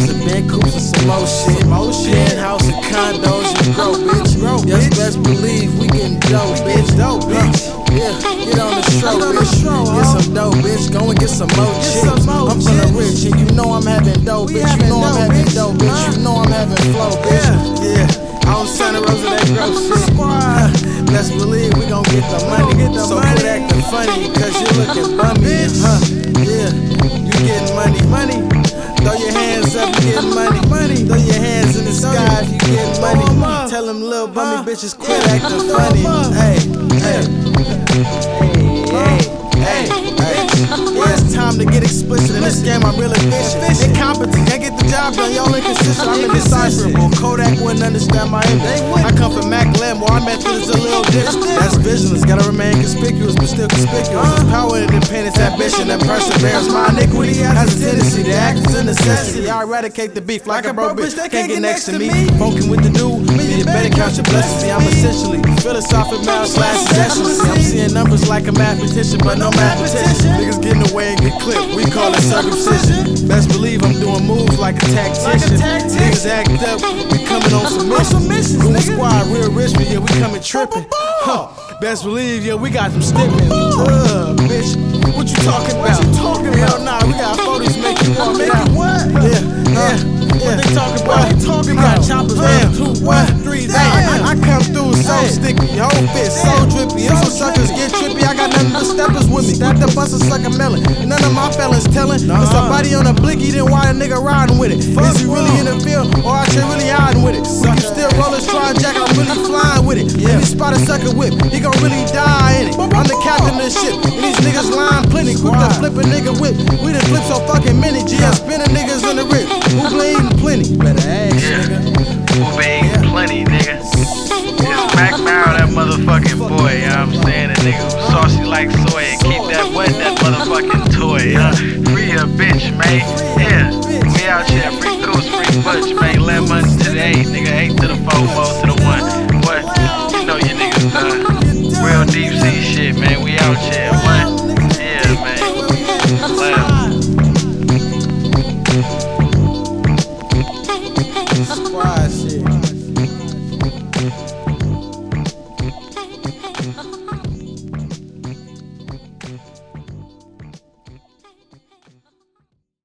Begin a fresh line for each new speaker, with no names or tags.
house and been cool for some more shit. Penthouse and condos and grow, bitch. Yes, best believe we getting dope, bitch. Dope, bitch. Yeah, get on the show, bitch. Get some dope, bitch. Go and get some more shit. I'm from the rich, and you know I'm having dope, bitch. You know I'm having dope, bitch. You know I'm having flow, bitch. Yeah. yeah. I'm Santa Rosa, that gross shit. Best believe we gon' get the money. Get the so money. quit acting funny, cause you looking bummy. Huh? Yeah, you getting money, money. Up, you getting money, money. Throw your hands in the sky if you getting money. Tell them little bummy bitches quit acting funny. Hey, hey,
hey, hey, hey. Yeah, it's
time to get explicit in this game. I'm real efficient, incompetent, done. Y'all inconsistent. I'm indecipherable. Kodak wouldn't understand my image. I come from Mac Lambo. Our method is a little different. That's visionless. Gotta remain conspicuous, but still conspicuous. It's power, independence, ambition, and perseverance. My iniquity has a tendency to act as a necessity. I eradicate the beef like a broke bitch. Can't get next to me. Funkin' with the dude. You better count your blessings. See, I'm essentially philosophic mal slash essentialist. I'm seeing numbers like a mathematician, but no mathematician. Niggas getting away and get clipped. We call it circumcision. Best believe I'm doing moves like a tactician. Niggas act up. We coming on some
missions. Goon squad,
real rich, but yeah, we coming tripping. Huh. Best believe, yeah, we got them stipping. Uh, bitch, what you talking about? What they talking about? What they talking about? choppers running two, one, three. I, I come through so sticky, whole fit so drippy. If some suckers get trippy, I got nothing but steppers with me. Got the bus a melon. None of my fellas telling. If somebody on a blicky, then why a nigga riding with it it? Is he really in the field or I should really hiding with it? If you still rollers trying jack, I'm really flying with it. If he spot a sucker whip, he gon' really die in it. I'm the captain of the ship, and these niggas lying plenty. Quick to flip a nigga whip. We done flip so fucking many. GS spinning motherfucking boy, you I'm saying?
A nigga saucy like soy and keep that wet, that motherfucking toy, huh? Free a bitch, man. Yeah,
we out here, free coast,
free butch, man.